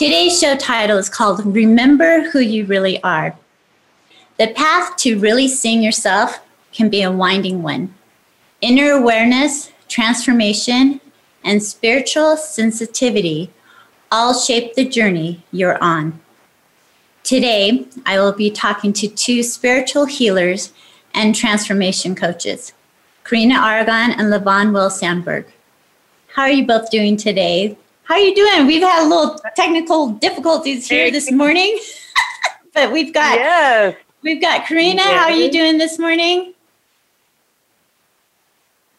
Today's show title is called Remember Who You Really Are. The path to really seeing yourself can be a winding one. Inner awareness, transformation, and spiritual sensitivity all shape the journey you're on. Today, I will be talking to two spiritual healers and transformation coaches, Karina Aragon and Levon Will Sandberg. How are you both doing today? How are you doing? We've had a little technical difficulties here this morning, but we've got yes. we've got Karina. Yes. How are you doing this morning?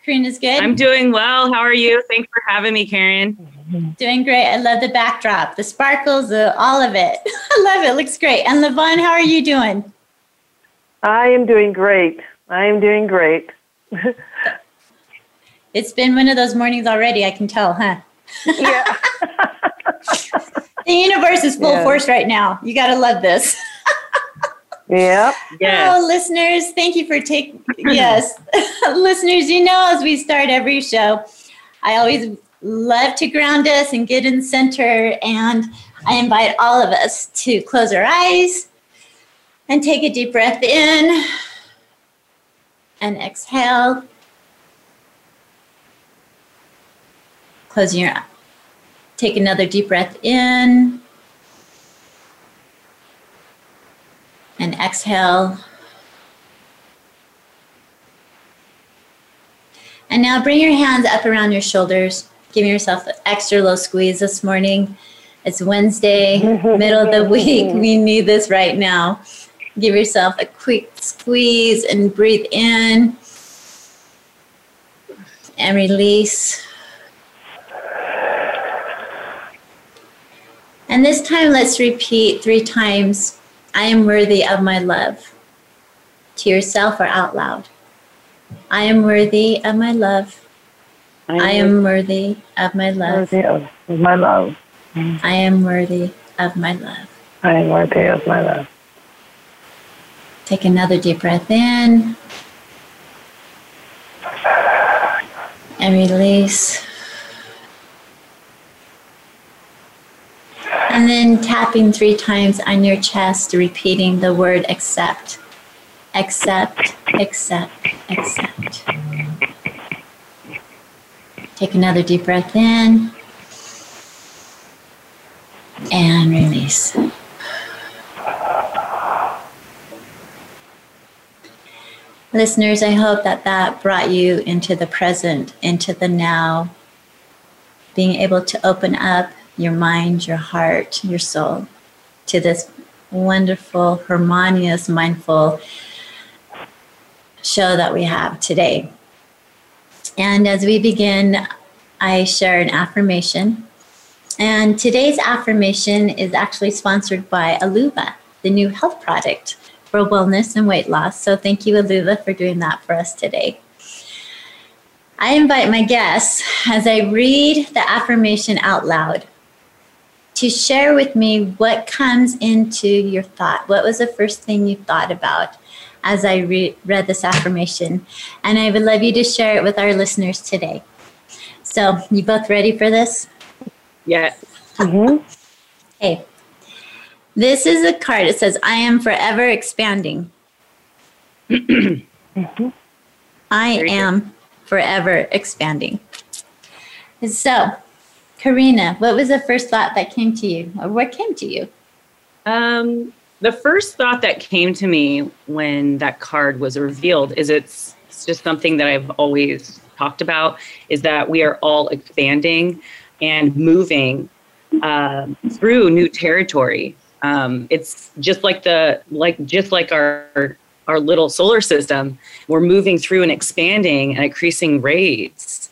Karina's good. I'm doing well. How are you? Thanks for having me, Karen. Doing great. I love the backdrop, the sparkles, the, all of it. I love it. Looks great. And Levon, how are you doing? I am doing great. I am doing great. it's been one of those mornings already. I can tell, huh? Yeah. the universe is full yeah. force right now. You got to love this. yeah. Yes. Oh, listeners, thank you for taking. yes, listeners, you know, as we start every show, I always love to ground us and get in center, and I invite all of us to close our eyes and take a deep breath in and exhale. Closing your eyes. Take another deep breath in. And exhale. And now bring your hands up around your shoulders. Give yourself an extra low squeeze this morning. It's Wednesday, middle of the week. We need this right now. Give yourself a quick squeeze and breathe in and release. And this time, let's repeat three times I am worthy of my love to yourself or out loud. I am worthy of my love. I am worthy of my love. Worthy of my love. I am worthy of my love. I am worthy of my love. Take another deep breath in and release. And then tapping three times on your chest, repeating the word accept. Accept, accept, accept. Take another deep breath in and release. Listeners, I hope that that brought you into the present, into the now, being able to open up your mind, your heart, your soul to this wonderful, harmonious, mindful show that we have today. And as we begin, I share an affirmation. And today's affirmation is actually sponsored by Aluva, the new health product for wellness and weight loss. So thank you, Aluva, for doing that for us today. I invite my guests as I read the affirmation out loud to share with me what comes into your thought. What was the first thing you thought about as I re- read this affirmation? And I would love you to share it with our listeners today. So, you both ready for this? Yes. Mm-hmm. Okay. This is a card. It says, I am forever expanding. mm-hmm. I am forever expanding. So, Karina, what was the first thought that came to you, or what came to you? Um, the first thought that came to me when that card was revealed is it's, it's just something that I've always talked about is that we are all expanding and moving uh, through new territory. Um, it's just like the like just like our our little solar system. We're moving through and expanding at increasing rates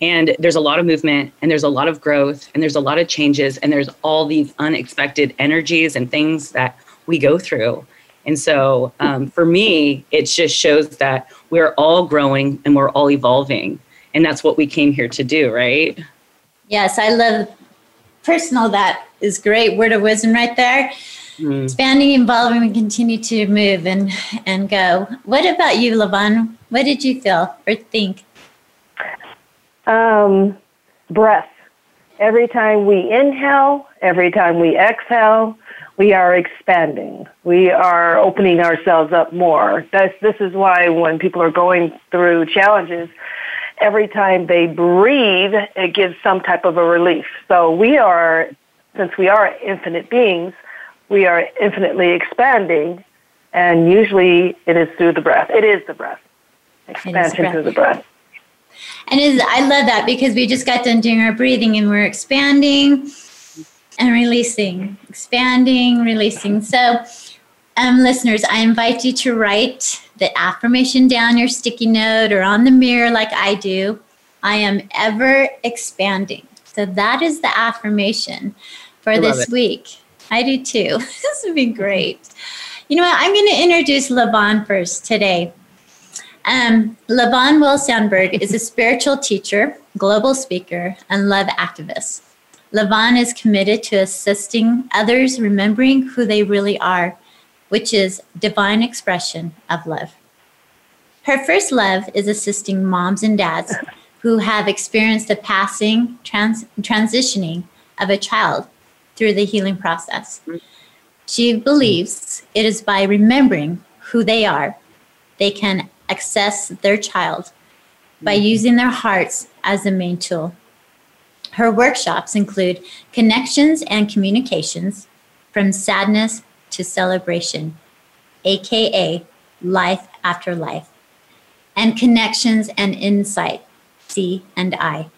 And there's a lot of movement and there's a lot of growth and there's a lot of changes and there's all these unexpected energies and things that we go through. And so um, for me, it just shows that we're all growing and we're all evolving. And that's what we came here to do, right? Yes, I love personal. That is great word of wisdom right there. Mm. Expanding, evolving, and continue to move and and go. What about you, Levon? What did you feel or think? Um, breath. Every time we inhale, every time we exhale, we are expanding. We are opening ourselves up more. This, this is why when people are going through challenges, every time they breathe, it gives some type of a relief. So we are, since we are infinite beings, we are infinitely expanding, and usually it is through the breath. It is the breath. Expansion through the breath. And is, I love that because we just got done doing our breathing and we're expanding and releasing, expanding, releasing. So, um, listeners, I invite you to write the affirmation down your sticky note or on the mirror, like I do. I am ever expanding. So, that is the affirmation for I this week. I do too. this would be great. You know what? I'm going to introduce Levon first today. Um, Levon Will Sandberg is a spiritual teacher, global speaker, and love activist. Levon is committed to assisting others remembering who they really are, which is divine expression of love. Her first love is assisting moms and dads who have experienced the passing, trans- transitioning of a child through the healing process. She believes it is by remembering who they are, they can access their child by mm-hmm. using their hearts as the main tool. Her workshops include connections and communications from sadness to celebration, aka life after life, and connections and insight, C and I.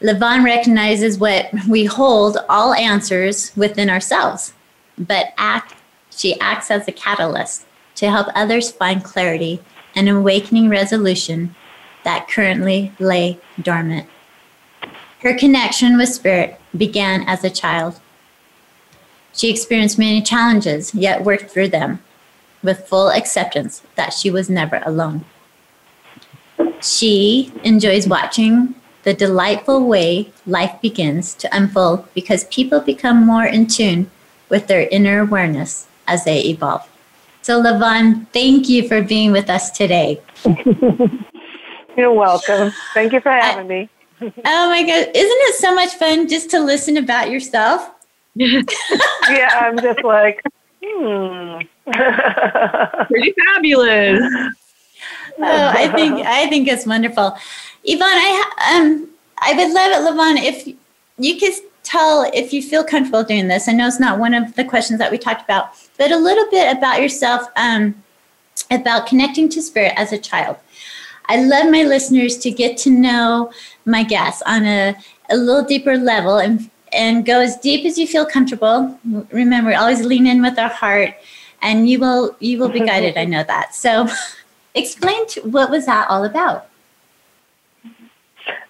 Levon recognizes what we hold all answers within ourselves, but act she acts as a catalyst to help others find clarity and awakening resolution that currently lay dormant. Her connection with Spirit began as a child. She experienced many challenges, yet worked through them with full acceptance that she was never alone. She enjoys watching the delightful way life begins to unfold because people become more in tune with their inner awareness as they evolve. So, Levon, thank you for being with us today. You're welcome. Thank you for having I, me oh my god, isn't it so much fun just to listen about yourself? yeah, I'm just like, hmm. Pretty fabulous. Oh, I think I think it's wonderful. Yvonne, I um I would love it, Levon, if you could tell if you feel comfortable doing this. I know it's not one of the questions that we talked about, but a little bit about yourself, um, about connecting to spirit as a child. I love my listeners to get to know my guests on a, a little deeper level and, and go as deep as you feel comfortable. Remember, always lean in with our heart and you will you will be guided. I know that. So explain to, what was that all about?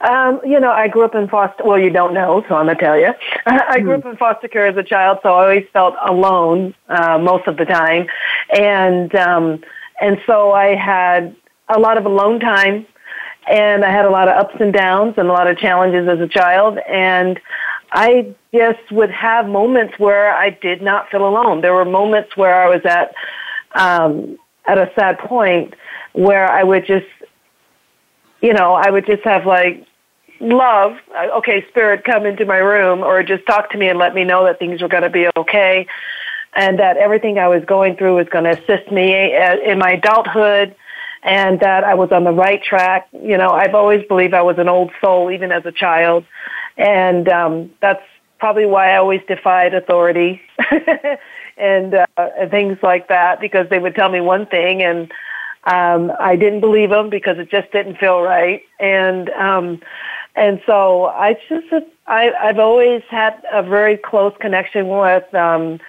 Um, you know, I grew up in foster. Well, you don't know, so I'm gonna tell you. I grew up in foster care as a child, so I always felt alone uh, most of the time, and um, and so I had a lot of alone time and I had a lot of ups and downs and a lot of challenges as a child and I just would have moments where I did not feel alone. There were moments where I was at um, at a sad point where I would just, you know, I would just have like love. Okay, spirit, come into my room, or just talk to me and let me know that things were going to be okay, and that everything I was going through was going to assist me uh, in my adulthood and that I was on the right track. You know, I've always believed I was an old soul, even as a child, and um, that's probably why I always defied authority and, uh, and things like that because they would tell me one thing and um, I didn't believe them because it just didn't feel right, and um, and so I just I, I've always had a very close connection with um,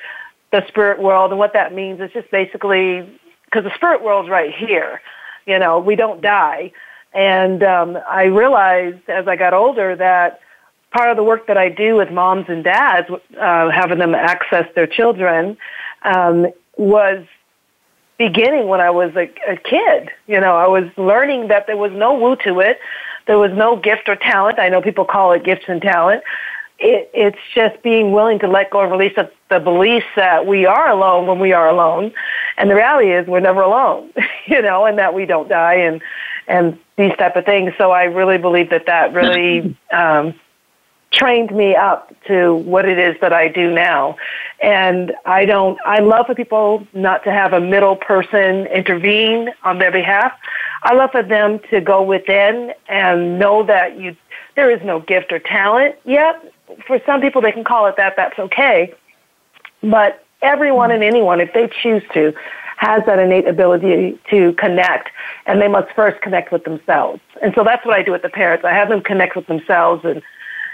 the spirit world, and what that means is just basically because the spirit world's right here you know, we don't die. And um, I realized as I got older that part of the work that I do with moms and dads, uh, having them access their children, um, was beginning when I was a, a kid. You know, I was learning that there was no woo to it. There was no gift or talent. I know people call it gifts and talent. It, it's just being willing to let go and release the, the beliefs that we are alone when we are alone. And the reality is we're never alone, you know, and that we don't die and, and these type of things. So I really believe that that really, um, trained me up to what it is that I do now. And I don't, I love for people not to have a middle person intervene on their behalf. I love for them to go within and know that you, there is no gift or talent yet. For some people, they can call it that, that's okay. But everyone and anyone, if they choose to, has that innate ability to connect, and they must first connect with themselves. And so that's what I do with the parents. I have them connect with themselves and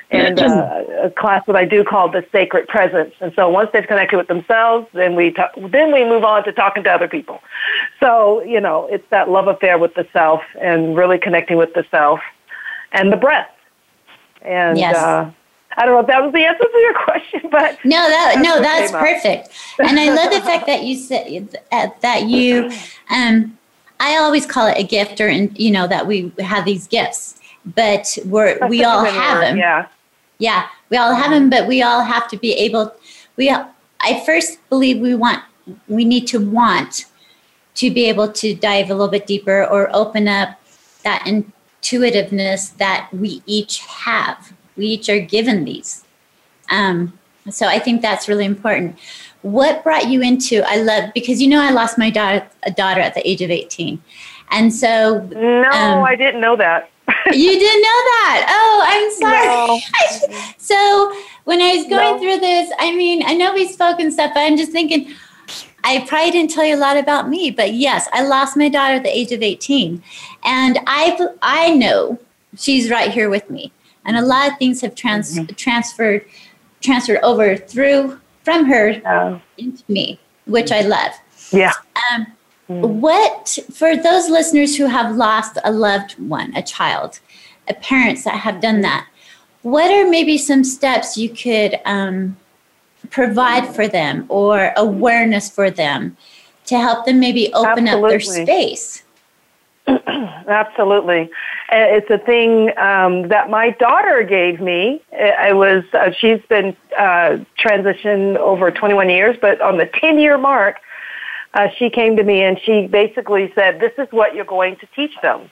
and uh, a class that I do called the Sacred Presence. And so once they've connected with themselves, then we talk, then we move on to talking to other people. So you know, it's that love affair with the self and really connecting with the self and the breath. And yes. uh, I don't know if that was the answer to your question, but no, that that's no, that's perfect. and I love the fact that you said uh, that you. Um, I always call it a gift, or you know that we have these gifts, but we're we all have them. Yeah yeah, we all have them, but we all have to be able. We, I first believe we want, we need to want to be able to dive a little bit deeper or open up that intuitiveness that we each have. We each are given these. Um, so I think that's really important. What brought you into? I love because you know I lost my daughter, a daughter at the age of eighteen, and so no, um, I didn't know that you didn't know that. Oh, I'm sorry. No. so when I was going no. through this, I mean, I know we spoke and stuff, but I'm just thinking, I probably didn't tell you a lot about me, but yes, I lost my daughter at the age of 18, and I I know she's right here with me, and a lot of things have trans- mm-hmm. transferred transferred over through from her oh. into me, which I love. Yeah. Um, Mm. What, for those listeners who have lost a loved one, a child, a parents that have done that, what are maybe some steps you could um, provide for them or awareness for them to help them maybe open Absolutely. up their space? Absolutely. It's a thing um, that my daughter gave me. I was uh, she's been uh, transitioned over 21 years, but on the 10 year mark, uh, she came to me and she basically said, "This is what you're going to teach them."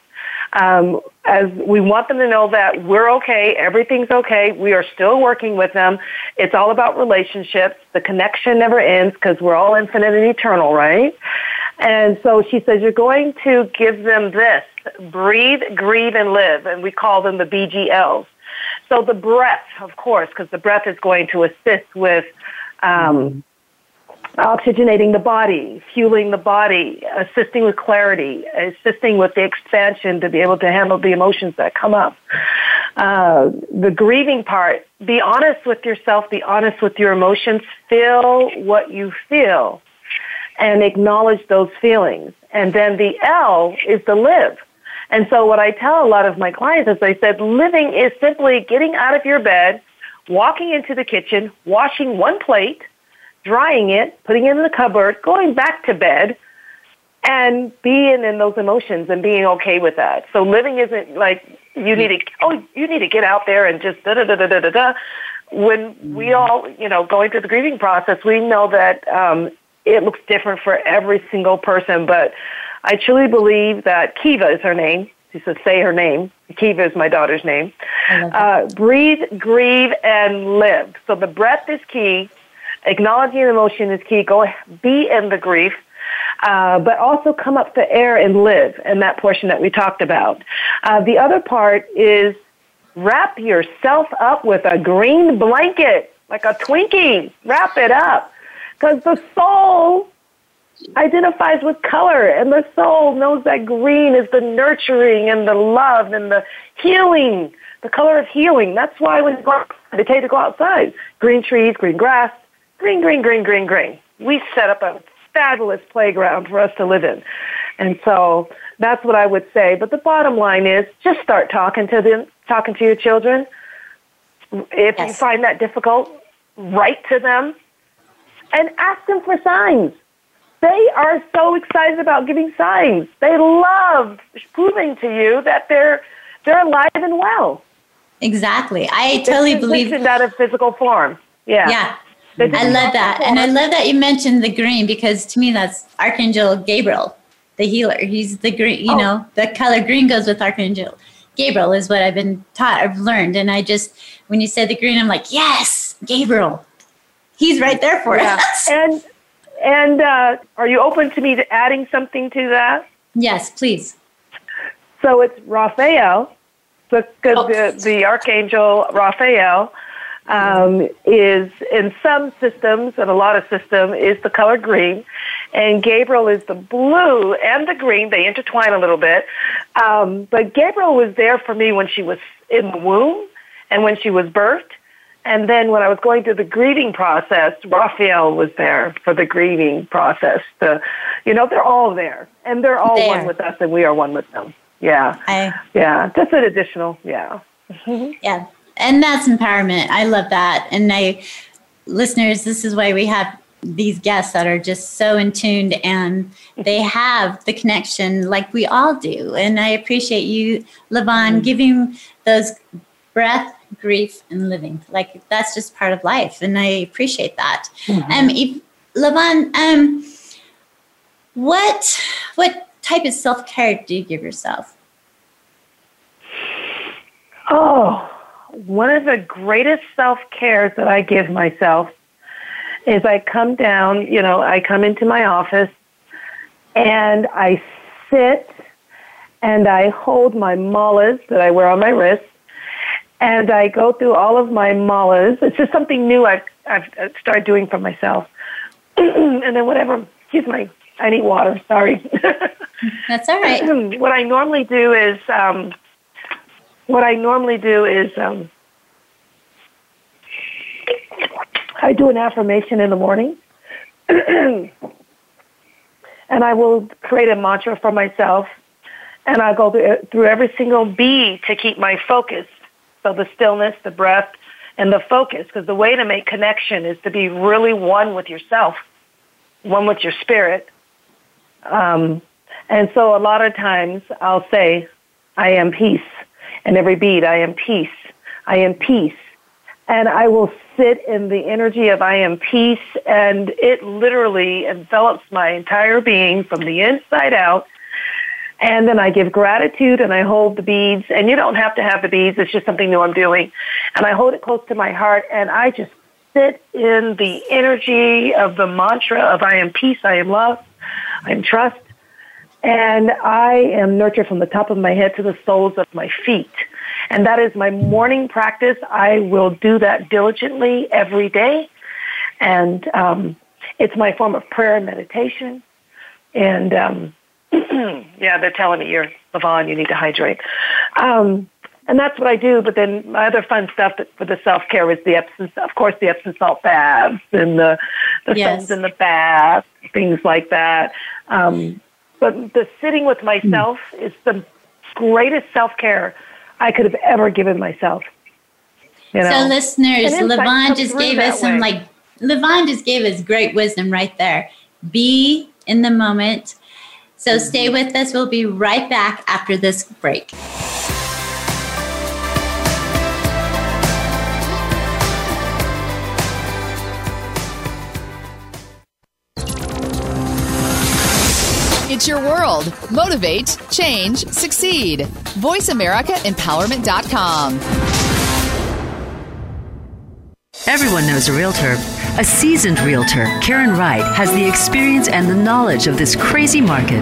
Um, as we want them to know that we're okay, everything's okay, we are still working with them. It's all about relationships. The connection never ends because we're all infinite and eternal, right? And so she says, You're going to give them this breathe, grieve, and live. And we call them the BGLs. So the breath, of course, because the breath is going to assist with um, oxygenating the body, fueling the body, assisting with clarity, assisting with the expansion to be able to handle the emotions that come up. Uh, the grieving part, be honest with yourself, be honest with your emotions, feel what you feel, and acknowledge those feelings. And then the L is the live. And so what I tell a lot of my clients is I said, living is simply getting out of your bed, walking into the kitchen, washing one plate, drying it, putting it in the cupboard, going back to bed, and being in those emotions and being okay with that. So living isn't like you need to oh you need to get out there and just da da da da da da da. When we mm-hmm. all you know going through the grieving process, we know that um, it looks different for every single person. But I truly believe that Kiva is her name. She says, say her name. Kiva is my daughter's name. Uh, breathe, grieve, and live. So the breath is key acknowledging emotion is key. Go be in the grief. Uh, but also come up for air and live in that portion that we talked about. Uh, the other part is wrap yourself up with a green blanket, like a Twinkie. Wrap it up. Because the soul identifies with color, and the soul knows that green is the nurturing and the love and the healing, the color of healing. That's why when you go they tell you to go outside. Green trees, green grass, green, green, green, green, green. We set up a fabulous playground for us to live in. And so that's what I would say. But the bottom line is just start talking to them, talking to your children. If yes. you find that difficult, write to them and ask them for signs. They are so excited about giving signs. They love proving to you that they're they're alive and well. Exactly. I totally believe that in physical form. Yeah. Yeah. I love that. And I love that you mentioned the green because to me that's Archangel Gabriel, the healer. He's the green, you oh. know, the color green goes with Archangel. Gabriel is what I've been taught, I've learned. And I just, when you said the green, I'm like, yes, Gabriel. He's right there for yeah. us. And, and uh, are you open to me to adding something to that? Yes, please. So it's Raphael, the, oh. the, the Archangel Raphael um, is in some systems and a lot of systems is the color green, and Gabriel is the blue and the green. They intertwine a little bit, um, but Gabriel was there for me when she was in the womb and when she was birthed. And then when I was going through the grieving process, Raphael was there for the grieving process. The, you know, they're all there, and they're all there. one with us, and we are one with them. Yeah, I, yeah, just an additional, yeah. yeah, and that's empowerment. I love that. And I, listeners, this is why we have these guests that are just so in tuned and they have the connection like we all do. And I appreciate you, Levon, mm-hmm. giving those breath, grief, and living. Like that's just part of life. And I appreciate that. Mm-hmm. Um, if, Levon, um, what what type of self care do you give yourself? Oh, one of the greatest self cares that I give myself is I come down, you know, I come into my office and I sit and I hold my malas that I wear on my wrist and I go through all of my malas. It's just something new I've, I've started doing for myself. and then whatever, excuse me, I need water, sorry. That's all right. what I normally do is, um, what I normally do is um, I do an affirmation in the morning. and I will create a mantra for myself. And I go through every single B to keep my focus. So the stillness, the breath, and the focus. Because the way to make connection is to be really one with yourself, one with your spirit. Um, and so a lot of times I'll say, I am peace and every beat, I am peace. I am peace. And I will sit in the energy of I am peace, and it literally envelops my entire being from the inside out. And then I give gratitude and I hold the beads. And you don't have to have the beads, it's just something new I'm doing. And I hold it close to my heart, and I just sit in the energy of the mantra of I am peace, I am love, I am trust, and I am nurtured from the top of my head to the soles of my feet. And that is my morning practice. I will do that diligently every day. And um, it's my form of prayer and meditation. And um, yeah, they're telling me you're Levon, you need to hydrate. Um, and that's what I do. But then my other fun stuff for the self care is the Epsom, of course, the Epsom salt baths and the the yes. in the bath, things like that. Um, but the sitting with myself mm. is the greatest self care I could have ever given myself. You know? So, listeners, Levon just gave us some way. like Levon just gave us great wisdom right there. Be in the moment. So, mm-hmm. stay with us. We'll be right back after this break. It's your world. Motivate, change, succeed. VoiceAmericaEmpowerment.com. Everyone knows a realtor. A seasoned realtor, Karen Wright, has the experience and the knowledge of this crazy market.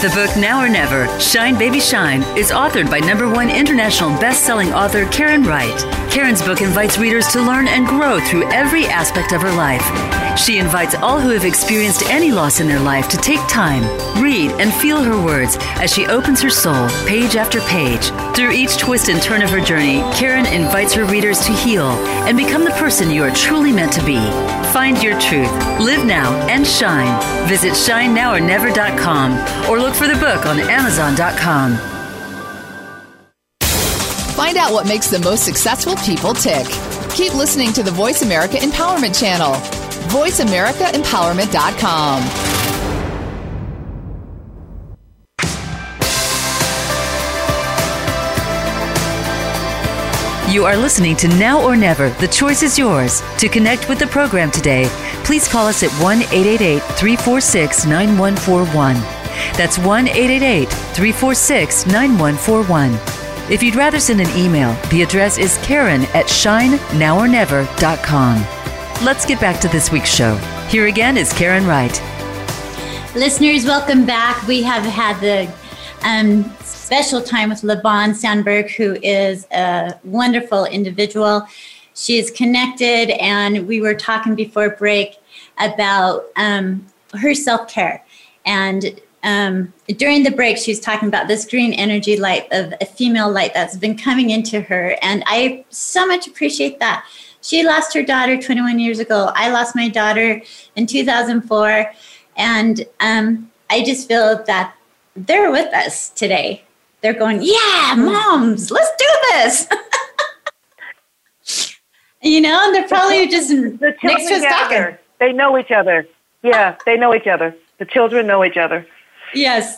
The book Now or Never, Shine Baby Shine, is authored by number one international best-selling author Karen Wright. Karen's book invites readers to learn and grow through every aspect of her life. She invites all who have experienced any loss in their life to take time, read, and feel her words as she opens her soul page after page. Through each twist and turn of her journey, Karen invites her readers to heal and become the person you are truly meant to be. Find your truth, live now, and shine. Visit shinenowornever.com or look for the book on amazon.com. Find out what makes the most successful people tick. Keep listening to the Voice America Empowerment Channel. VoiceAmericaEmpowerment.com. You are listening to Now or Never. The choice is yours. To connect with the program today, please call us at 1 888 346 9141. That's 1 888 346 9141. If you'd rather send an email, the address is karen at shinenowornever.com. Let's get back to this week's show. Here again is Karen Wright. Listeners, welcome back. We have had the um, special time with LaVon Sandberg, who is a wonderful individual. She is connected, and we were talking before break about um, her self care. And um, during the break, she was talking about this green energy light of a female light that's been coming into her. And I so much appreciate that. She lost her daughter 21 years ago. I lost my daughter in 2004. And um, I just feel that they're with us today. They're going, yeah, moms, let's do this. you know, and they're probably just The next to us talking. They know each other. Yeah, they know each other. The children know each other. Yes.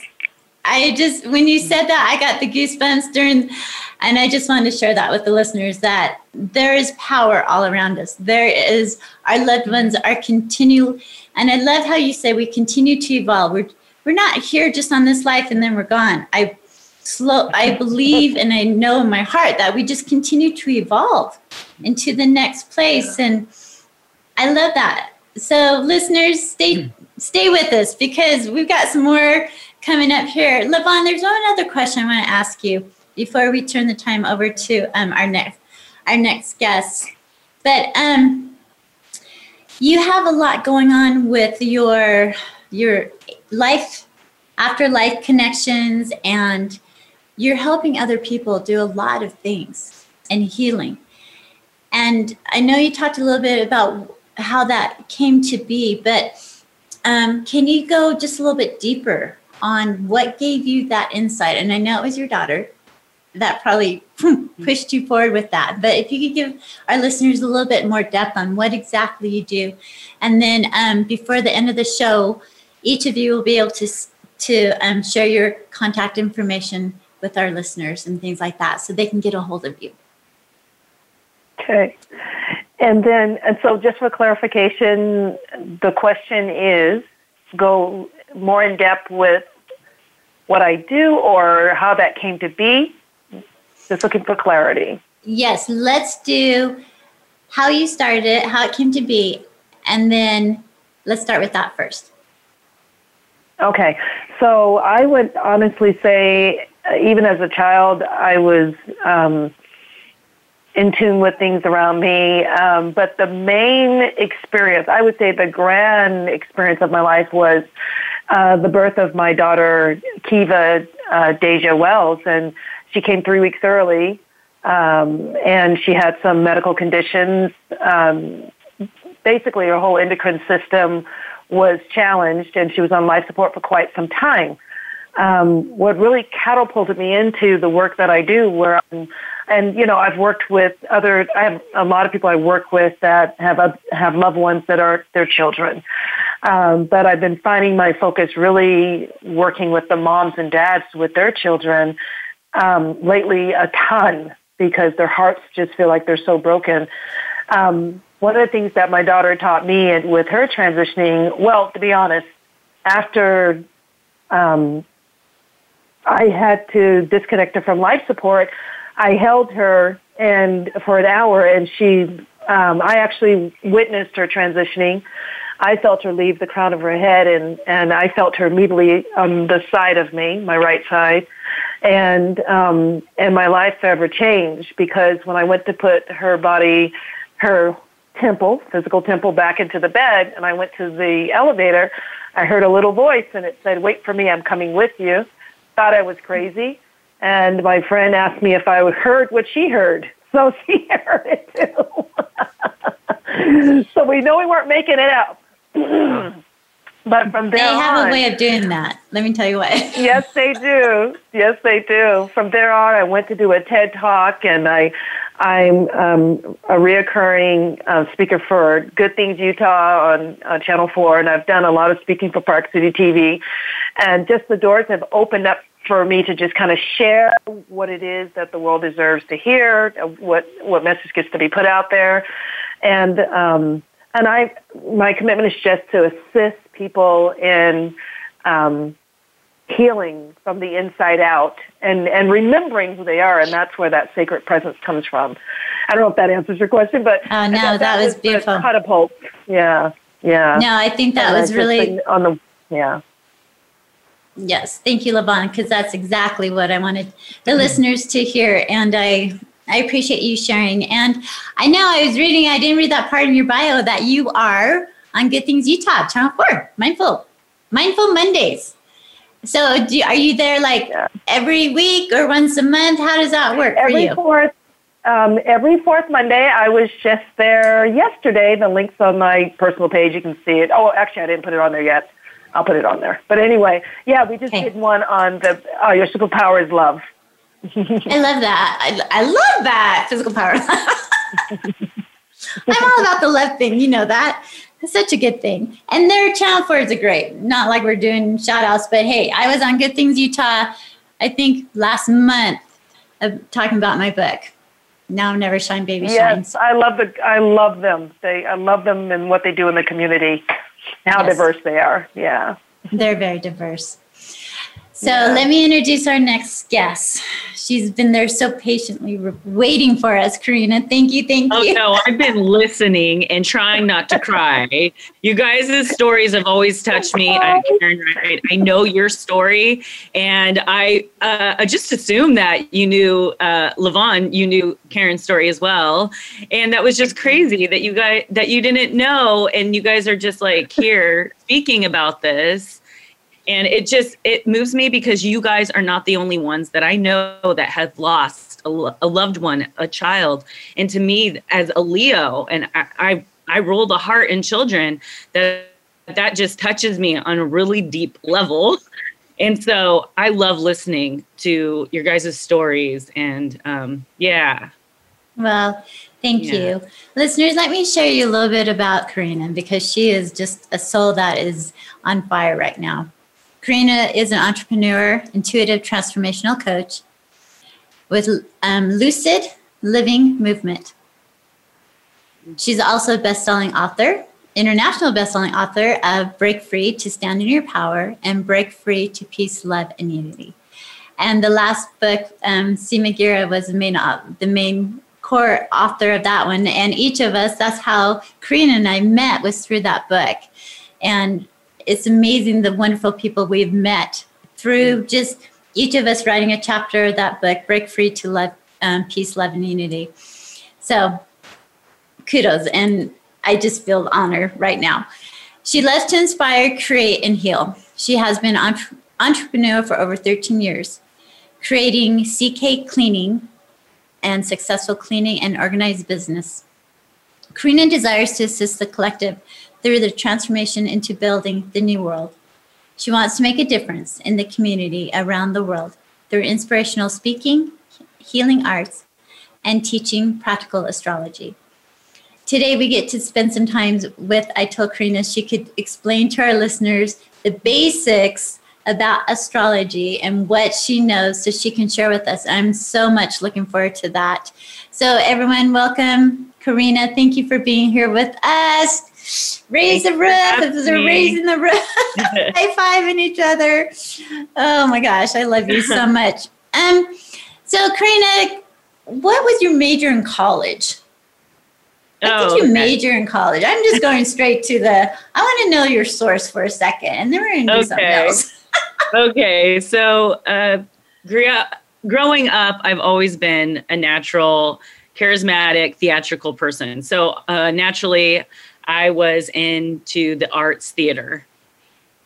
I just, when you said that, I got the goosebumps during, and I just wanted to share that with the listeners that there is power all around us. There is, our loved ones are continue, and I love how you say we continue to evolve. We're, we're not here just on this life and then we're gone. I slow, I believe and I know in my heart that we just continue to evolve into the next place. And I love that. So listeners, stay stay with us because we've got some more coming up here. Levon, there's one other question I want to ask you before we turn the time over to um, our next our next guest. But um, you have a lot going on with your your life after life connections and you're helping other people do a lot of things and healing. And I know you talked a little bit about how that came to be, but um, can you go just a little bit deeper on what gave you that insight? And I know it was your daughter that probably pushed you forward with that. But if you could give our listeners a little bit more depth on what exactly you do, and then um, before the end of the show, each of you will be able to to um, share your contact information with our listeners and things like that, so they can get a hold of you. Okay. And then, and so just for clarification, the question is go more in depth with what I do or how that came to be. Just looking for clarity. Yes, let's do how you started it, how it came to be, and then let's start with that first. Okay. So I would honestly say, uh, even as a child, I was um, in tune with things around me. Um, but the main experience, I would say the grand experience of my life was uh, the birth of my daughter, Kiva uh, Deja Wells. And she came three weeks early. Um, and she had some medical conditions. Um, basically, her whole endocrine system was challenged, and she was on life support for quite some time. Um, what really catapulted me into the work that I do, where I'm, and you know, I've worked with other. I have a lot of people I work with that have have loved ones that are their children. Um, but I've been finding my focus really working with the moms and dads with their children um, lately a ton because their hearts just feel like they're so broken. Um, one of the things that my daughter taught me and with her transitioning, well, to be honest, after um, I had to disconnect her from life support, I held her and for an hour, and she, um, I actually witnessed her transitioning. I felt her leave the crown of her head, and and I felt her immediately on the side of me, my right side, and um, and my life forever changed because when I went to put her body, her temple, physical temple, back into the bed, and I went to the elevator, I heard a little voice, and it said, "Wait for me, I'm coming with you." Thought I was crazy and my friend asked me if I heard what she heard. So she heard it too. so we know we weren't making it up. but from there they have on, a way of doing that. Let me tell you what. yes, they do. Yes, they do. From there on, I went to do a TED talk, and I, I'm um, a reoccurring uh, speaker for Good Things Utah on, on Channel Four, and I've done a lot of speaking for Park City TV, and just the doors have opened up for me to just kind of share what it is that the world deserves to hear, what what message gets to be put out there, and um, and I my commitment is just to assist people in um, healing from the inside out and and remembering who they are, and that's where that sacred presence comes from. I don't know if that answers your question, but oh no, that, that, was, was beautiful. Catapult, yeah, yeah. No, I think that and was really on the yeah. Yes, thank you, Levon, because that's exactly what I wanted the mm-hmm. listeners to hear. And I I appreciate you sharing. And I know I was reading, I didn't read that part in your bio that you are on Good Things Utah, Channel 4, Mindful, Mindful Mondays. So do, are you there like every week or once a month? How does that work every for you? Fourth, um, every fourth Monday. I was just there yesterday. The link's on my personal page. You can see it. Oh, actually, I didn't put it on there yet. I'll put it on there. But anyway, yeah, we just okay. did one on the uh, your superpower is love. I love that. I, I love that physical power. I'm all about the love thing. You know that. It's such a good thing. And their channel four is great. Not like we're doing shout outs, but hey, I was on Good Things Utah, I think last month, of talking about my book. Now Never Shine Baby yes, Shines. I love the I love them. They I love them and what they do in the community how yes. diverse they are. Yeah. They're very diverse. So yeah. let me introduce our next guest. She's been there so patiently waiting for us, Karina. Thank you, thank you. Oh no, I've been listening and trying not to cry. You guys' stories have always touched me. I'm Karen Wright. I know your story, and I uh, just assumed that you knew uh, Levon. You knew Karen's story as well, and that was just crazy that you guys that you didn't know, and you guys are just like here speaking about this and it just it moves me because you guys are not the only ones that i know that have lost a, a loved one a child and to me as a leo and i i, I roll the heart in children that that just touches me on a really deep level and so i love listening to your guys' stories and um, yeah well Thank yeah. you. Listeners, let me share you a little bit about Karina because she is just a soul that is on fire right now. Karina is an entrepreneur, intuitive transformational coach with um, Lucid Living Movement. She's also a best-selling author, international best-selling author of Break Free to Stand in Your Power and Break Free to Peace, Love, and Unity. And the last book, um, C. Magira was the main, uh, the main core author of that one. And each of us, that's how Karina and I met was through that book. And it's amazing the wonderful people we've met through just each of us writing a chapter of that book, Break Free to Love, um, Peace, Love, and Unity. So kudos. And I just feel honor right now. She loves to inspire, create, and heal. She has been an entrepreneur for over 13 years, creating CK Cleaning and successful cleaning and organized business. Karina desires to assist the collective through the transformation into building the new world. She wants to make a difference in the community around the world through inspirational speaking, healing arts, and teaching practical astrology. today we get to spend some time with, I Karina she could explain to our listeners the basics about astrology and what she knows so she can share with us. I'm so much looking forward to that. So, everyone, welcome. Karina, thank you for being here with us. Raise the roof. They're raising the roof. High fiving each other. Oh my gosh, I love you so much. Um, so Karina, what was your major in college? What oh, did you okay. major in college? I'm just going straight to the. I want to know your source for a second, and then we're going to do okay. something else. okay, so uh, growing up, I've always been a natural, charismatic, theatrical person. So uh, naturally, I was into the arts theater,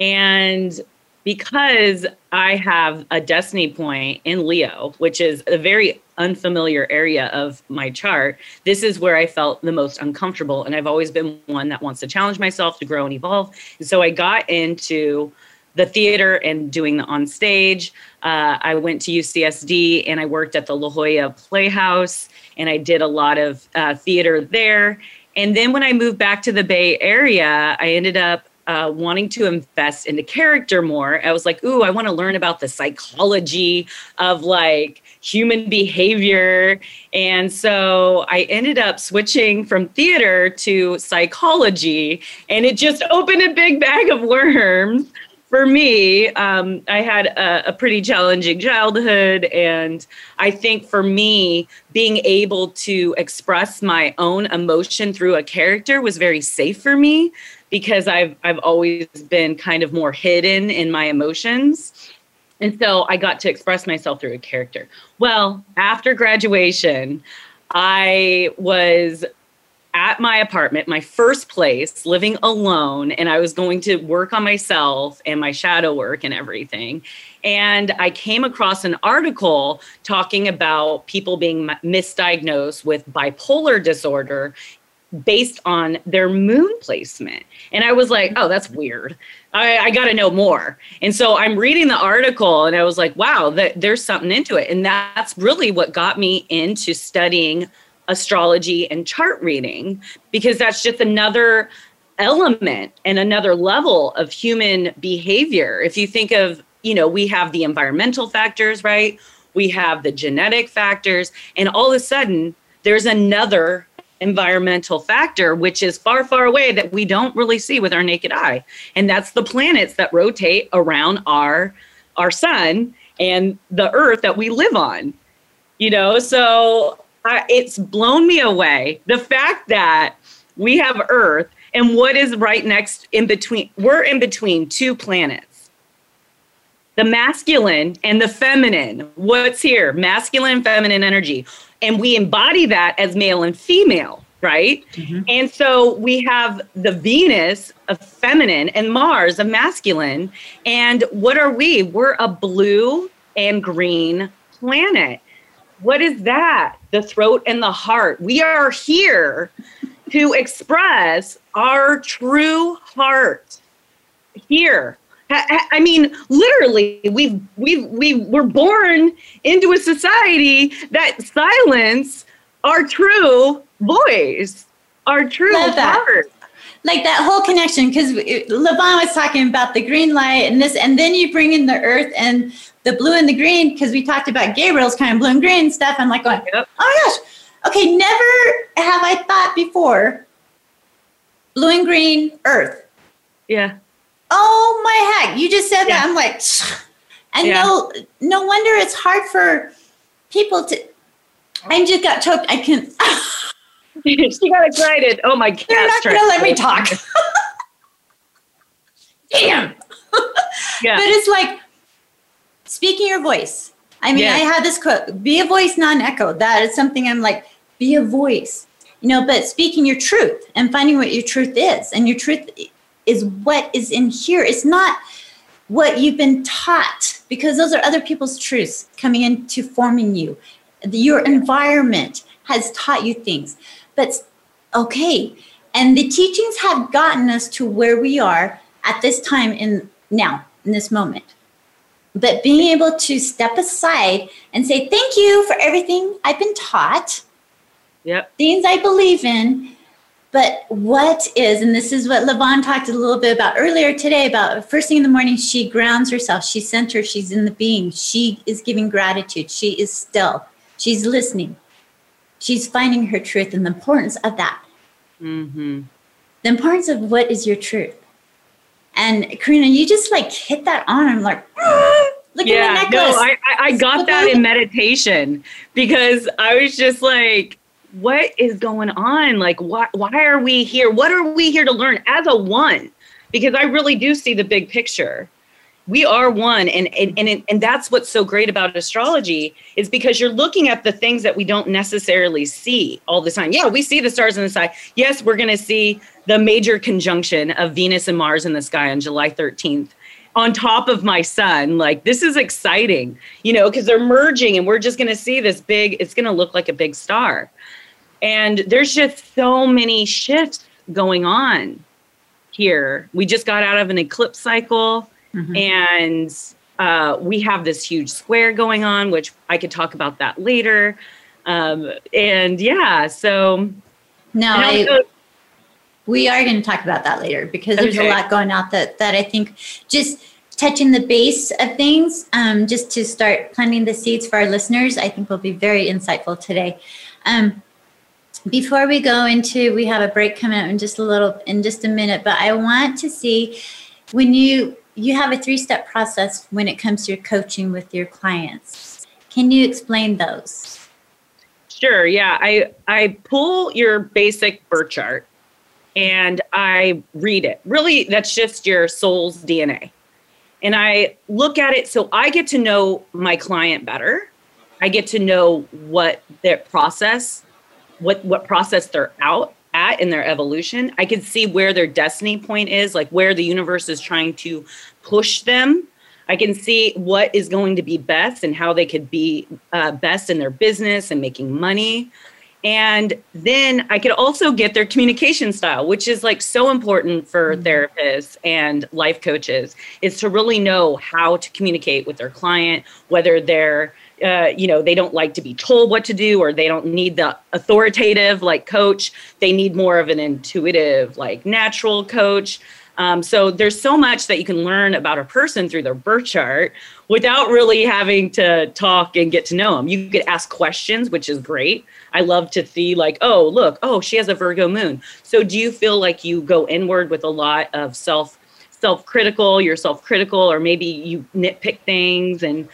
and because I have a destiny point in Leo, which is a very unfamiliar area of my chart, this is where I felt the most uncomfortable. And I've always been one that wants to challenge myself to grow and evolve. And so I got into the theater and doing the on stage. Uh, I went to UCSD and I worked at the La Jolla Playhouse and I did a lot of uh, theater there. And then when I moved back to the Bay Area, I ended up uh, wanting to invest into character more, I was like, ooh, I want to learn about the psychology of like human behavior. And so I ended up switching from theater to psychology, and it just opened a big bag of worms. For me, um, I had a, a pretty challenging childhood. And I think for me, being able to express my own emotion through a character was very safe for me because I've I've always been kind of more hidden in my emotions. And so I got to express myself through a character. Well, after graduation, I was at my apartment, my first place, living alone, and I was going to work on myself and my shadow work and everything. And I came across an article talking about people being misdiagnosed with bipolar disorder based on their moon placement. And I was like, oh, that's weird. I, I got to know more. And so I'm reading the article and I was like, wow, that, there's something into it. And that's really what got me into studying astrology and chart reading, because that's just another element and another level of human behavior. If you think of, you know, we have the environmental factors, right? We have the genetic factors, and all of a sudden, there's another environmental factor, which is far, far away that we don't really see with our naked eye. And that's the planets that rotate around our our sun and the earth that we live on. You know, so I, it's blown me away. The fact that we have Earth and what is right next in between, we're in between two planets. The masculine and the feminine. What's here? Masculine and feminine energy and we embody that as male and female right mm-hmm. and so we have the venus of feminine and mars of masculine and what are we we're a blue and green planet what is that? The throat and the heart. We are here to express our true heart here. I mean, literally, we've we've we were born into a society that silence our true voice, our true heart. Like that whole connection, because Levon was talking about the green light and this, and then you bring in the earth and the blue and the green, because we talked about Gabriel's kind of blue and green stuff. I'm like going, yep. oh my gosh, okay, never have I thought before blue and green earth. Yeah Oh my heck! You just said yeah. that. I'm like, and yeah. no, no wonder it's hard for people to. I just got choked. I can. she got excited. Oh my god! They're not going to let me talk. Damn. yeah. But it's like speaking your voice. I mean, I have this quote: "Be a voice, not an echo. That is something I'm like, be a voice. You know, but speaking your truth and finding what your truth is, and your truth is what is in here. It's not what you've been taught because those are other people's truths coming into forming you. Your environment has taught you things. But okay, and the teachings have gotten us to where we are at this time in now, in this moment. But being able to step aside and say, Thank you for everything I've been taught. Yep. Things I believe in But what is, and this is what Levon talked a little bit about earlier today about first thing in the morning, she grounds herself, she's centered, she's in the being, she is giving gratitude, she is still, she's listening, she's finding her truth and the importance of that. Mm-hmm. The importance of what is your truth. And Karina, you just like hit that on. I'm like, ah, look yeah, at the necklace. No, I, I, I got that in meditation because I was just like, what is going on? Like, why, why are we here? What are we here to learn as a one? Because I really do see the big picture. We are one, and and and, and that's what's so great about astrology is because you're looking at the things that we don't necessarily see all the time. Yeah, we see the stars in the sky. Yes, we're going to see the major conjunction of Venus and Mars in the sky on July 13th on top of my sun. Like, this is exciting, you know, because they're merging and we're just going to see this big, it's going to look like a big star. And there's just so many shifts going on here. We just got out of an eclipse cycle mm-hmm. and uh, we have this huge square going on, which I could talk about that later. Um, and yeah, so. No, I, we are going to talk about that later because there's a lot going out that, that I think just touching the base of things, um, just to start planting the seeds for our listeners, I think will be very insightful today. Um, before we go into, we have a break coming up in just a little, in just a minute, but I want to see when you you have a three step process when it comes to your coaching with your clients. Can you explain those? Sure. Yeah, I I pull your basic birth chart and I read it. Really, that's just your soul's DNA. And I look at it so I get to know my client better. I get to know what their process, what what process they're out at in their evolution. I can see where their destiny point is, like where the universe is trying to push them. I can see what is going to be best and how they could be uh, best in their business and making money. And then I could also get their communication style, which is like so important for mm-hmm. therapists and life coaches, is to really know how to communicate with their client, whether they're uh, you know they don't like to be told what to do or they don't need the authoritative like coach they need more of an intuitive like natural coach um, so there's so much that you can learn about a person through their birth chart without really having to talk and get to know them. You could ask questions, which is great. I love to see like, oh, look, oh, she has a Virgo moon. So do you feel like you go inward with a lot of self self-critical, you're self-critical, or maybe you nitpick things and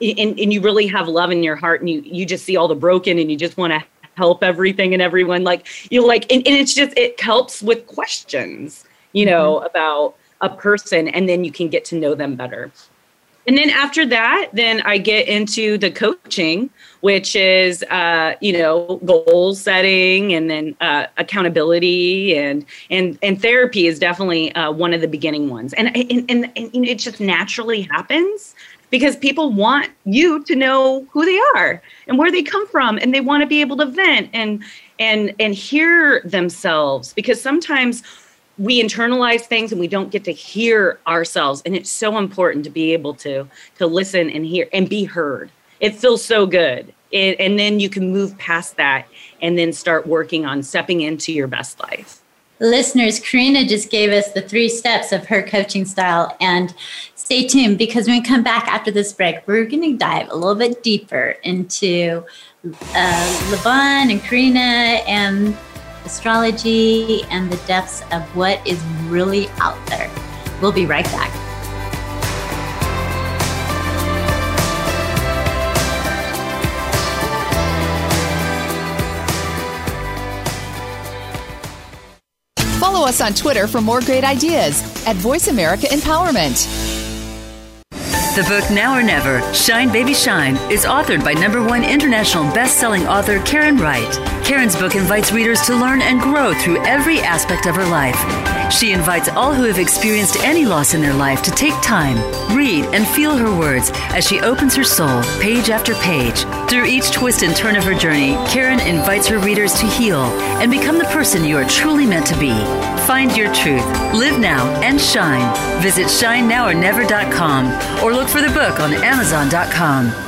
and, and you really have love in your heart and you you just see all the broken and you just want to help everything and everyone like you like and, and it's just it helps with questions you know, mm-hmm. about a person, and then you can get to know them better. And then after that, then I get into the coaching, which is, uh, you know, goal setting and then uh, accountability and and and therapy is definitely uh, one of the beginning ones. And and, and and it just naturally happens because people want you to know who they are and where they come from, and they want to be able to vent and and and hear themselves because sometimes we internalize things and we don't get to hear ourselves. And it's so important to be able to to listen and hear and be heard. It feels so good. It, and then you can move past that and then start working on stepping into your best life. Listeners karina just gave us the three steps of her coaching style and stay tuned because when we come back after this break we're going to dive a little bit deeper into uh, Levon and Karina and astrology, and the depths of what is really out there. We'll be right back. Follow us on Twitter for more great ideas at Voice America Empowerment. The book Now or Never, Shine Baby Shine, is authored by number one international best-selling author Karen Wright. Karen's book invites readers to learn and grow through every aspect of her life. She invites all who have experienced any loss in their life to take time, read, and feel her words as she opens her soul page after page. Through each twist and turn of her journey, Karen invites her readers to heal and become the person you are truly meant to be. Find your truth, live now, and shine. Visit shinenowornever.com or look for the book on amazon.com.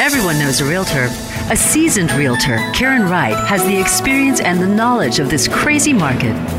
Everyone knows a realtor. A seasoned realtor, Karen Wright, has the experience and the knowledge of this crazy market.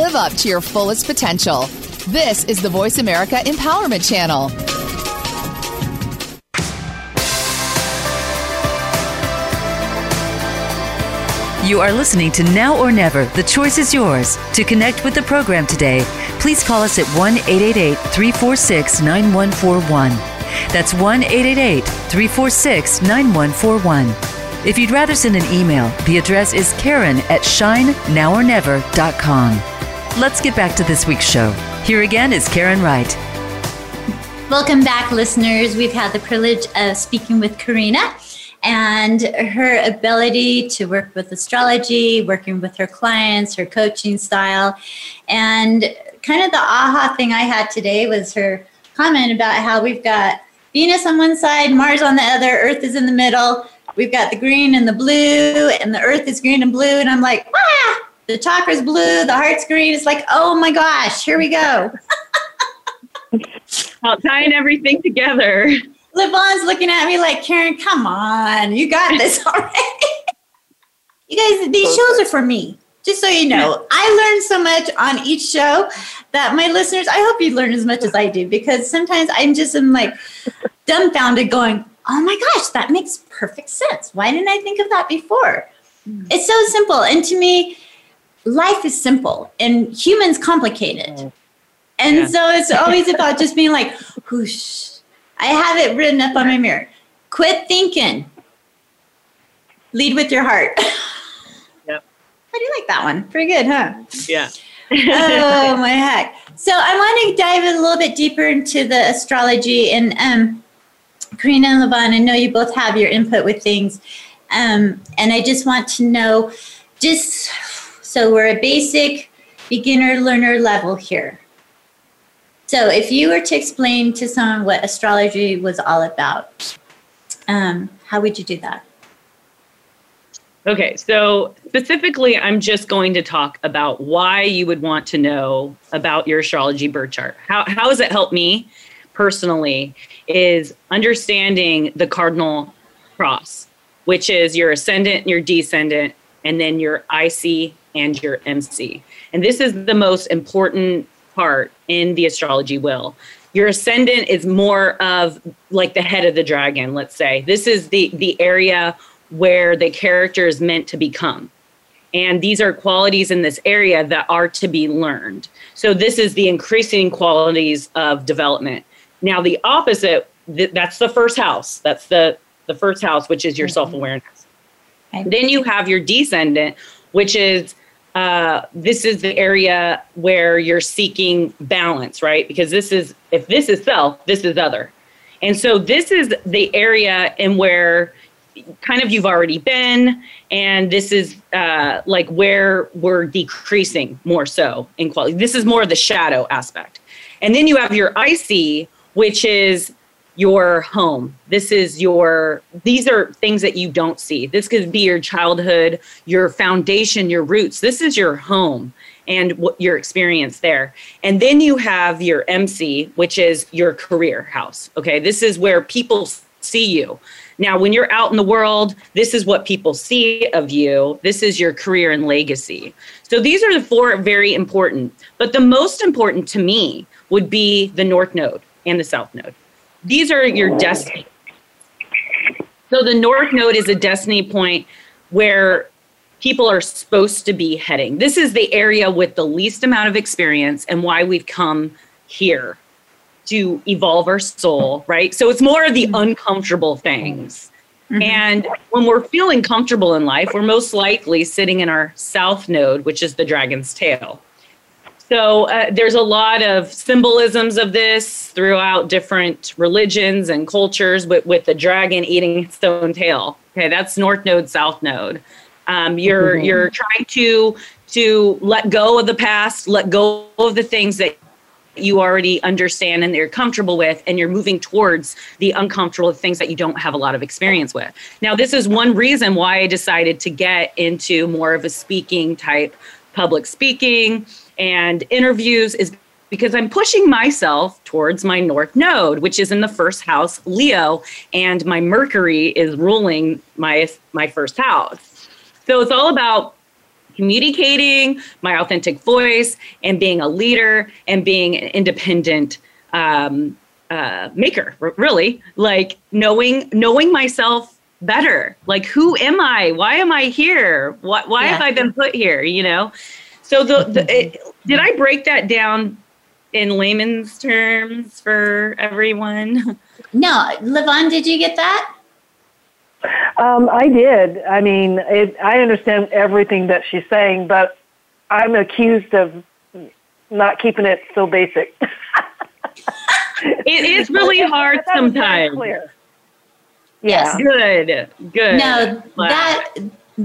Live up to your fullest potential. This is the Voice America Empowerment Channel. You are listening to Now or Never. The choice is yours. To connect with the program today, please call us at 1 888 346 9141. That's 1 888 346 9141. If you'd rather send an email, the address is karen at shinenowornever.com. Let's get back to this week's show. Here again is Karen Wright. Welcome back, listeners. We've had the privilege of speaking with Karina and her ability to work with astrology, working with her clients, her coaching style. And kind of the aha thing I had today was her comment about how we've got Venus on one side, Mars on the other, Earth is in the middle. We've got the green and the blue, and the Earth is green and blue. And I'm like, ah, the chakra's blue, the heart's green. It's like, oh my gosh, here we go. tying everything together. LeVon's looking at me like, Karen, come on, you got this already. you guys, these shows are for me. Just so you know, I learn so much on each show that my listeners, I hope you learn as much as I do because sometimes I'm just am like dumbfounded going, oh my gosh, that makes perfect sense. Why didn't I think of that before? Mm. It's so simple. And to me, life is simple and humans complicated. Mm. And yeah. so it's always about just being like, whoosh, I have it written up on my mirror. Quit thinking. Lead with your heart. Yep. I do like that one. Pretty good, huh? Yeah. oh my heck. So I want to dive a little bit deeper into the astrology and um Karina and Levon, I know you both have your input with things. Um, and I just want to know just so we're a basic beginner learner level here. So, if you were to explain to someone what astrology was all about, um, how would you do that? Okay, so specifically, I'm just going to talk about why you would want to know about your astrology birth chart. How, how has it helped me personally? Is understanding the cardinal cross, which is your ascendant, your descendant, and then your IC and your MC. And this is the most important part in the astrology will. Your ascendant is more of like the head of the dragon, let's say. This is the the area where the character is meant to become. And these are qualities in this area that are to be learned. So this is the increasing qualities of development. Now the opposite th- that's the first house. That's the the first house which is your mm-hmm. self-awareness. Then you have your descendant which is uh, this is the area where you're seeking balance, right? Because this is, if this is self, this is other. And so this is the area in where kind of you've already been, and this is uh, like where we're decreasing more so in quality. This is more of the shadow aspect. And then you have your IC, which is your home. This is your, these are things that you don't see. This could be your childhood, your foundation, your roots. This is your home and what your experience there. And then you have your MC, which is your career house. Okay. This is where people see you. Now, when you're out in the world, this is what people see of you. This is your career and legacy. So these are the four very important. But the most important to me would be the North Node and the South Node. These are your destiny. So the North Node is a destiny point where people are supposed to be heading. This is the area with the least amount of experience and why we've come here to evolve our soul, right? So it's more of the uncomfortable things. Mm-hmm. And when we're feeling comfortable in life, we're most likely sitting in our south node, which is the dragon's tail. So uh, there's a lot of symbolisms of this throughout different religions and cultures with, with the dragon eating its own tail. Okay, that's north node, south node. Um, you're mm-hmm. you're trying to to let go of the past, let go of the things that you already understand and you're comfortable with, and you're moving towards the uncomfortable things that you don't have a lot of experience with. Now, this is one reason why I decided to get into more of a speaking type public speaking and interviews is because I'm pushing myself towards my North Node, which is in the first house, Leo, and my Mercury is ruling my my first house. So it's all about communicating my authentic voice and being a leader and being an independent um, uh, maker. Really, like knowing knowing myself better. Like who am I? Why am I here? Why, why yeah. have I been put here? You know. So the, the it, did I break that down in layman's terms for everyone? No, Levon, did you get that? Um, I did. I mean, it, I understand everything that she's saying, but I'm accused of not keeping it so basic. it is really hard sometimes. Clear. Yeah. Yes. Good. Good. No, that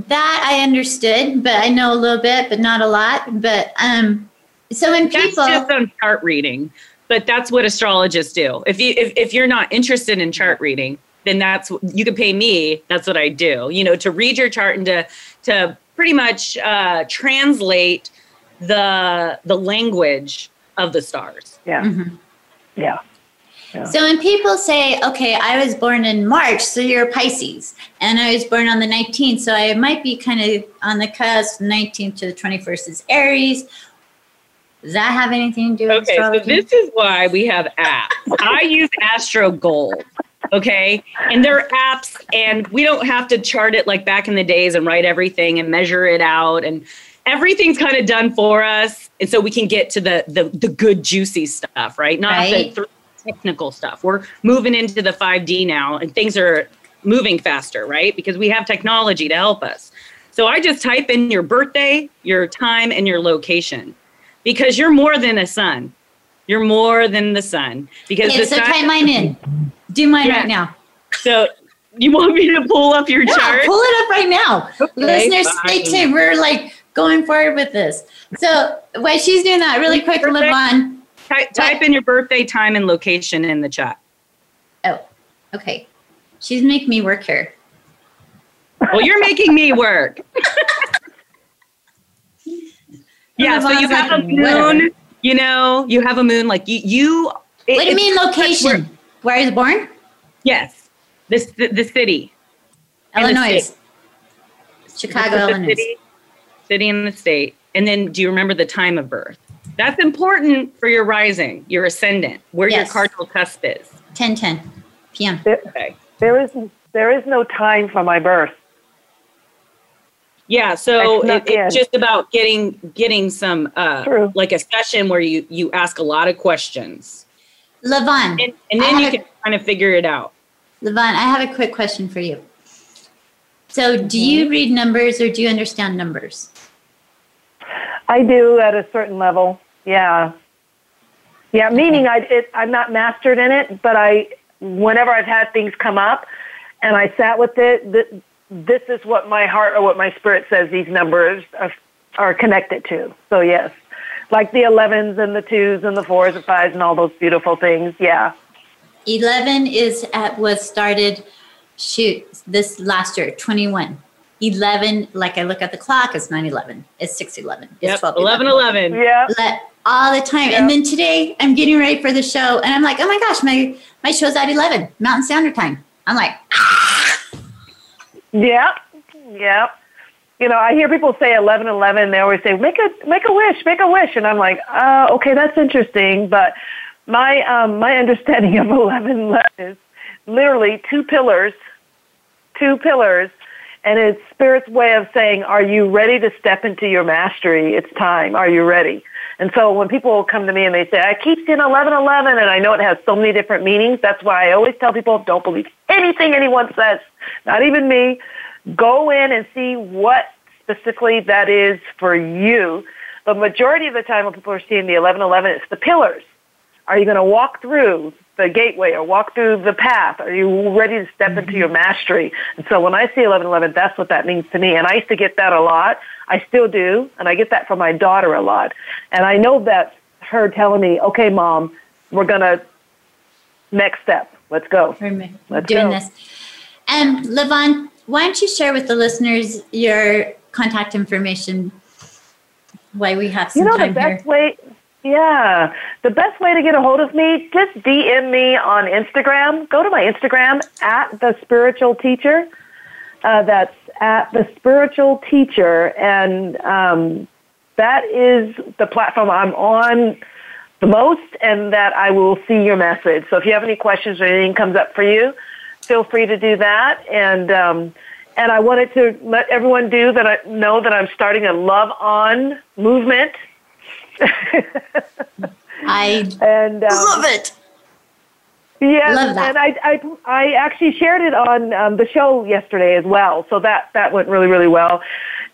that I understood, but I know a little bit, but not a lot. But um, so when people that's just on chart reading, but that's what astrologists do. If you if, if you're not interested in chart reading, then that's you can pay me. That's what I do. You know, to read your chart and to to pretty much uh, translate the the language of the stars. Yeah. Mm-hmm. Yeah. So when people say, okay, I was born in March, so you're Pisces, and I was born on the 19th, so I might be kind of on the cusp, 19th to the 21st is Aries. Does that have anything to do with okay, astrology? so this is why we have apps. I use Astro Gold. Okay. And they're apps, and we don't have to chart it like back in the days and write everything and measure it out. And everything's kind of done for us. And so we can get to the the, the good, juicy stuff, right? Not right. the technical stuff. We're moving into the 5D now, and things are moving faster, right? Because we have technology to help us. So I just type in your birthday, your time, and your location because you're more than a sun. You're more than the sun. Because okay, the so sun- type mine in. Do mine yeah. right now. So you want me to pull up your yeah, chart? Pull it up right now. Okay, Listeners, stay tuned. We're like going forward with this. So while she's doing that, really quick, Levon Ty- type in your birthday, time, and location in the chat. Oh, okay. She's making me work here. Well, you're making me work. yeah, so you have a moon. You know, you have a moon. Like you, you. It, what do you mean location? Where I was born? Yes, this the, the city. Illinois. Chicago, Illinois. City, city in the state. And then, do you remember the time of birth? That's important for your rising, your ascendant, where yes. your cardinal cusp is. 10 10 p.m. There, okay. there is there is no time for my birth. Yeah, so it, it's just about getting getting some uh, True. like a session where you you ask a lot of questions. Levon, and, and then you can a, kind of figure it out. Levon, I have a quick question for you. So, do you mm-hmm. read numbers or do you understand numbers? I do at a certain level. Yeah. Yeah, meaning I it, I'm not mastered in it, but I whenever I've had things come up and I sat with it, th- this is what my heart or what my spirit says these numbers are, are connected to. So yes, like the 11s and the 2s and the 4s and 5s and all those beautiful things. Yeah. 11 is at was started shoot this last year 21 11 like i look at the clock it's 9 11 it's 6 11 it's yep, 12 11 11 yeah all the time and then today i'm getting ready for the show and i'm like oh my gosh my my show's at 11 mountain standard time i'm like ah! yeah yeah you know i hear people say 11 11 they always say make a make a wish make a wish and i'm like uh, okay that's interesting but my um, my understanding of eleven eleven is literally two pillars, two pillars, and it's spirit's way of saying, "Are you ready to step into your mastery? It's time. Are you ready?" And so when people come to me and they say, "I keep seeing eleven eleven," and I know it has so many different meanings, that's why I always tell people, "Don't believe anything anyone says, not even me. Go in and see what specifically that is for you." The majority of the time, when people are seeing the eleven eleven, it's the pillars. Are you going to walk through the gateway or walk through the path? Are you ready to step into your mm-hmm. mastery? And so when I see 1111, that's what that means to me. And I used to get that a lot. I still do. And I get that from my daughter a lot. And I know that's her telling me, okay, mom, we're going to next step. Let's go. Let's doing go. this. And Levon, why don't you share with the listeners your contact information? Why we have some you know, the best here. way yeah. The best way to get a hold of me, just DM me on Instagram. Go to my Instagram at the spiritual teacher. Uh, that's at the spiritual teacher. And um, that is the platform I'm on the most and that I will see your message. So if you have any questions or anything comes up for you, feel free to do that. And, um, and I wanted to let everyone do that I know that I'm starting a love on movement I and um, love it. Yeah, and I, I I actually shared it on um, the show yesterday as well, so that that went really really well.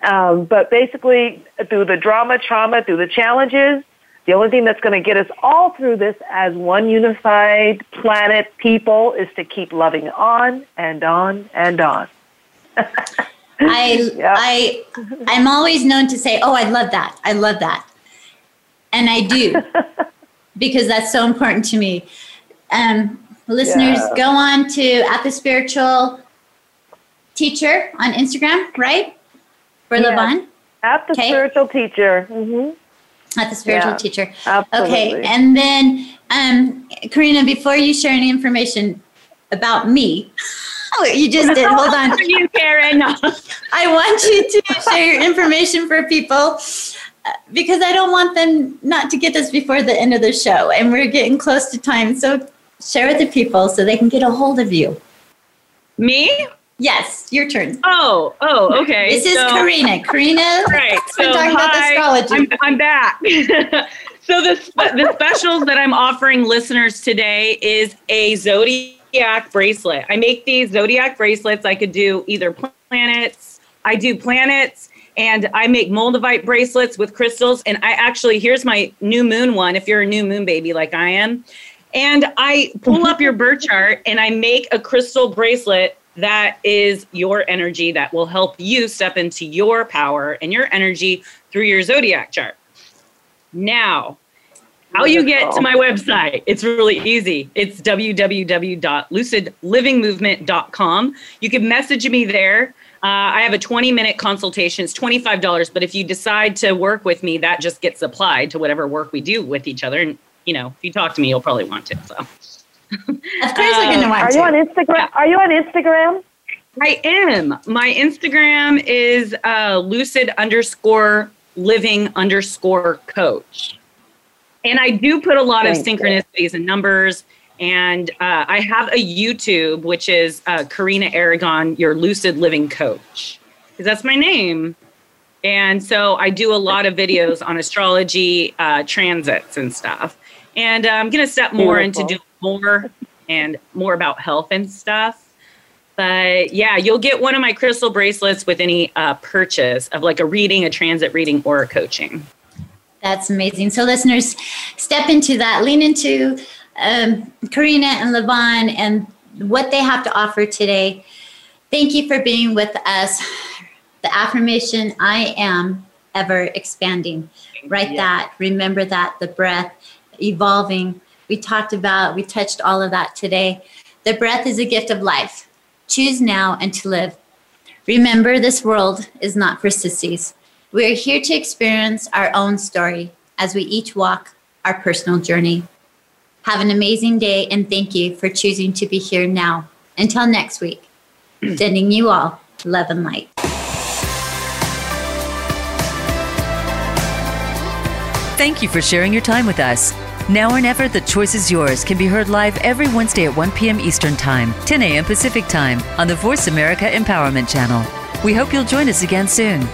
Um, but basically, through the drama, trauma, through the challenges, the only thing that's going to get us all through this as one unified planet people is to keep loving on and on and on. I I I'm always known to say, "Oh, I love that. I love that." And I do because that's so important to me. Um, listeners, yeah. go on to at the spiritual teacher on Instagram, right? For yes. Levon. At the okay. spiritual teacher. Mm-hmm. At the spiritual yeah, teacher. Absolutely. Okay, and then um, Karina, before you share any information about me. Oh, you just did. Hold on. you, Karen. I want you to share your information for people because I don't want them not to get this before the end of the show, and we're getting close to time. So share with the people so they can get a hold of you. Me? Yes, your turn. Oh, oh, okay. this is so, Karina. Karina, right. So we're talking hi, about astrology. I'm, I'm back. so the the specials that I'm offering listeners today is a zodiac bracelet. I make these zodiac bracelets. I could do either planets. I do planets and I make moldavite bracelets with crystals. And I actually, here's my new moon one, if you're a new moon baby like I am. And I pull up your birth chart and I make a crystal bracelet that is your energy that will help you step into your power and your energy through your zodiac chart. Now, how you get to my website? It's really easy. It's www.lucidlivingmovement.com. You can message me there. Uh, I have a 20 minute consultation. It's $25. But if you decide to work with me, that just gets applied to whatever work we do with each other. And, you know, if you talk to me, you'll probably want to. So. Of course, I'm going to want Are you on Instagram? Yeah. Are you on Instagram? I am. My Instagram is uh, lucid underscore living underscore coach. And I do put a lot Thank of synchronicities you. and numbers and uh, I have a YouTube, which is uh, Karina Aragon, your lucid living coach, because that's my name. And so I do a lot of videos on astrology, uh, transits, and stuff. And uh, I'm going to step more Beautiful. into doing more and more about health and stuff. But yeah, you'll get one of my crystal bracelets with any uh, purchase of like a reading, a transit reading, or a coaching. That's amazing. So, listeners, step into that, lean into um, Karina and Levon and what they have to offer today. Thank you for being with us. The affirmation, I am ever expanding. Write that, remember that, the breath, evolving. We talked about, we touched all of that today. The breath is a gift of life. Choose now and to live. Remember, this world is not for sissies. We are here to experience our own story as we each walk our personal journey. Have an amazing day and thank you for choosing to be here now. Until next week, sending you all love and light. Thank you for sharing your time with us. Now or Never, The Choice is Yours can be heard live every Wednesday at 1 p.m. Eastern Time, 10 a.m. Pacific Time on the Voice America Empowerment Channel. We hope you'll join us again soon.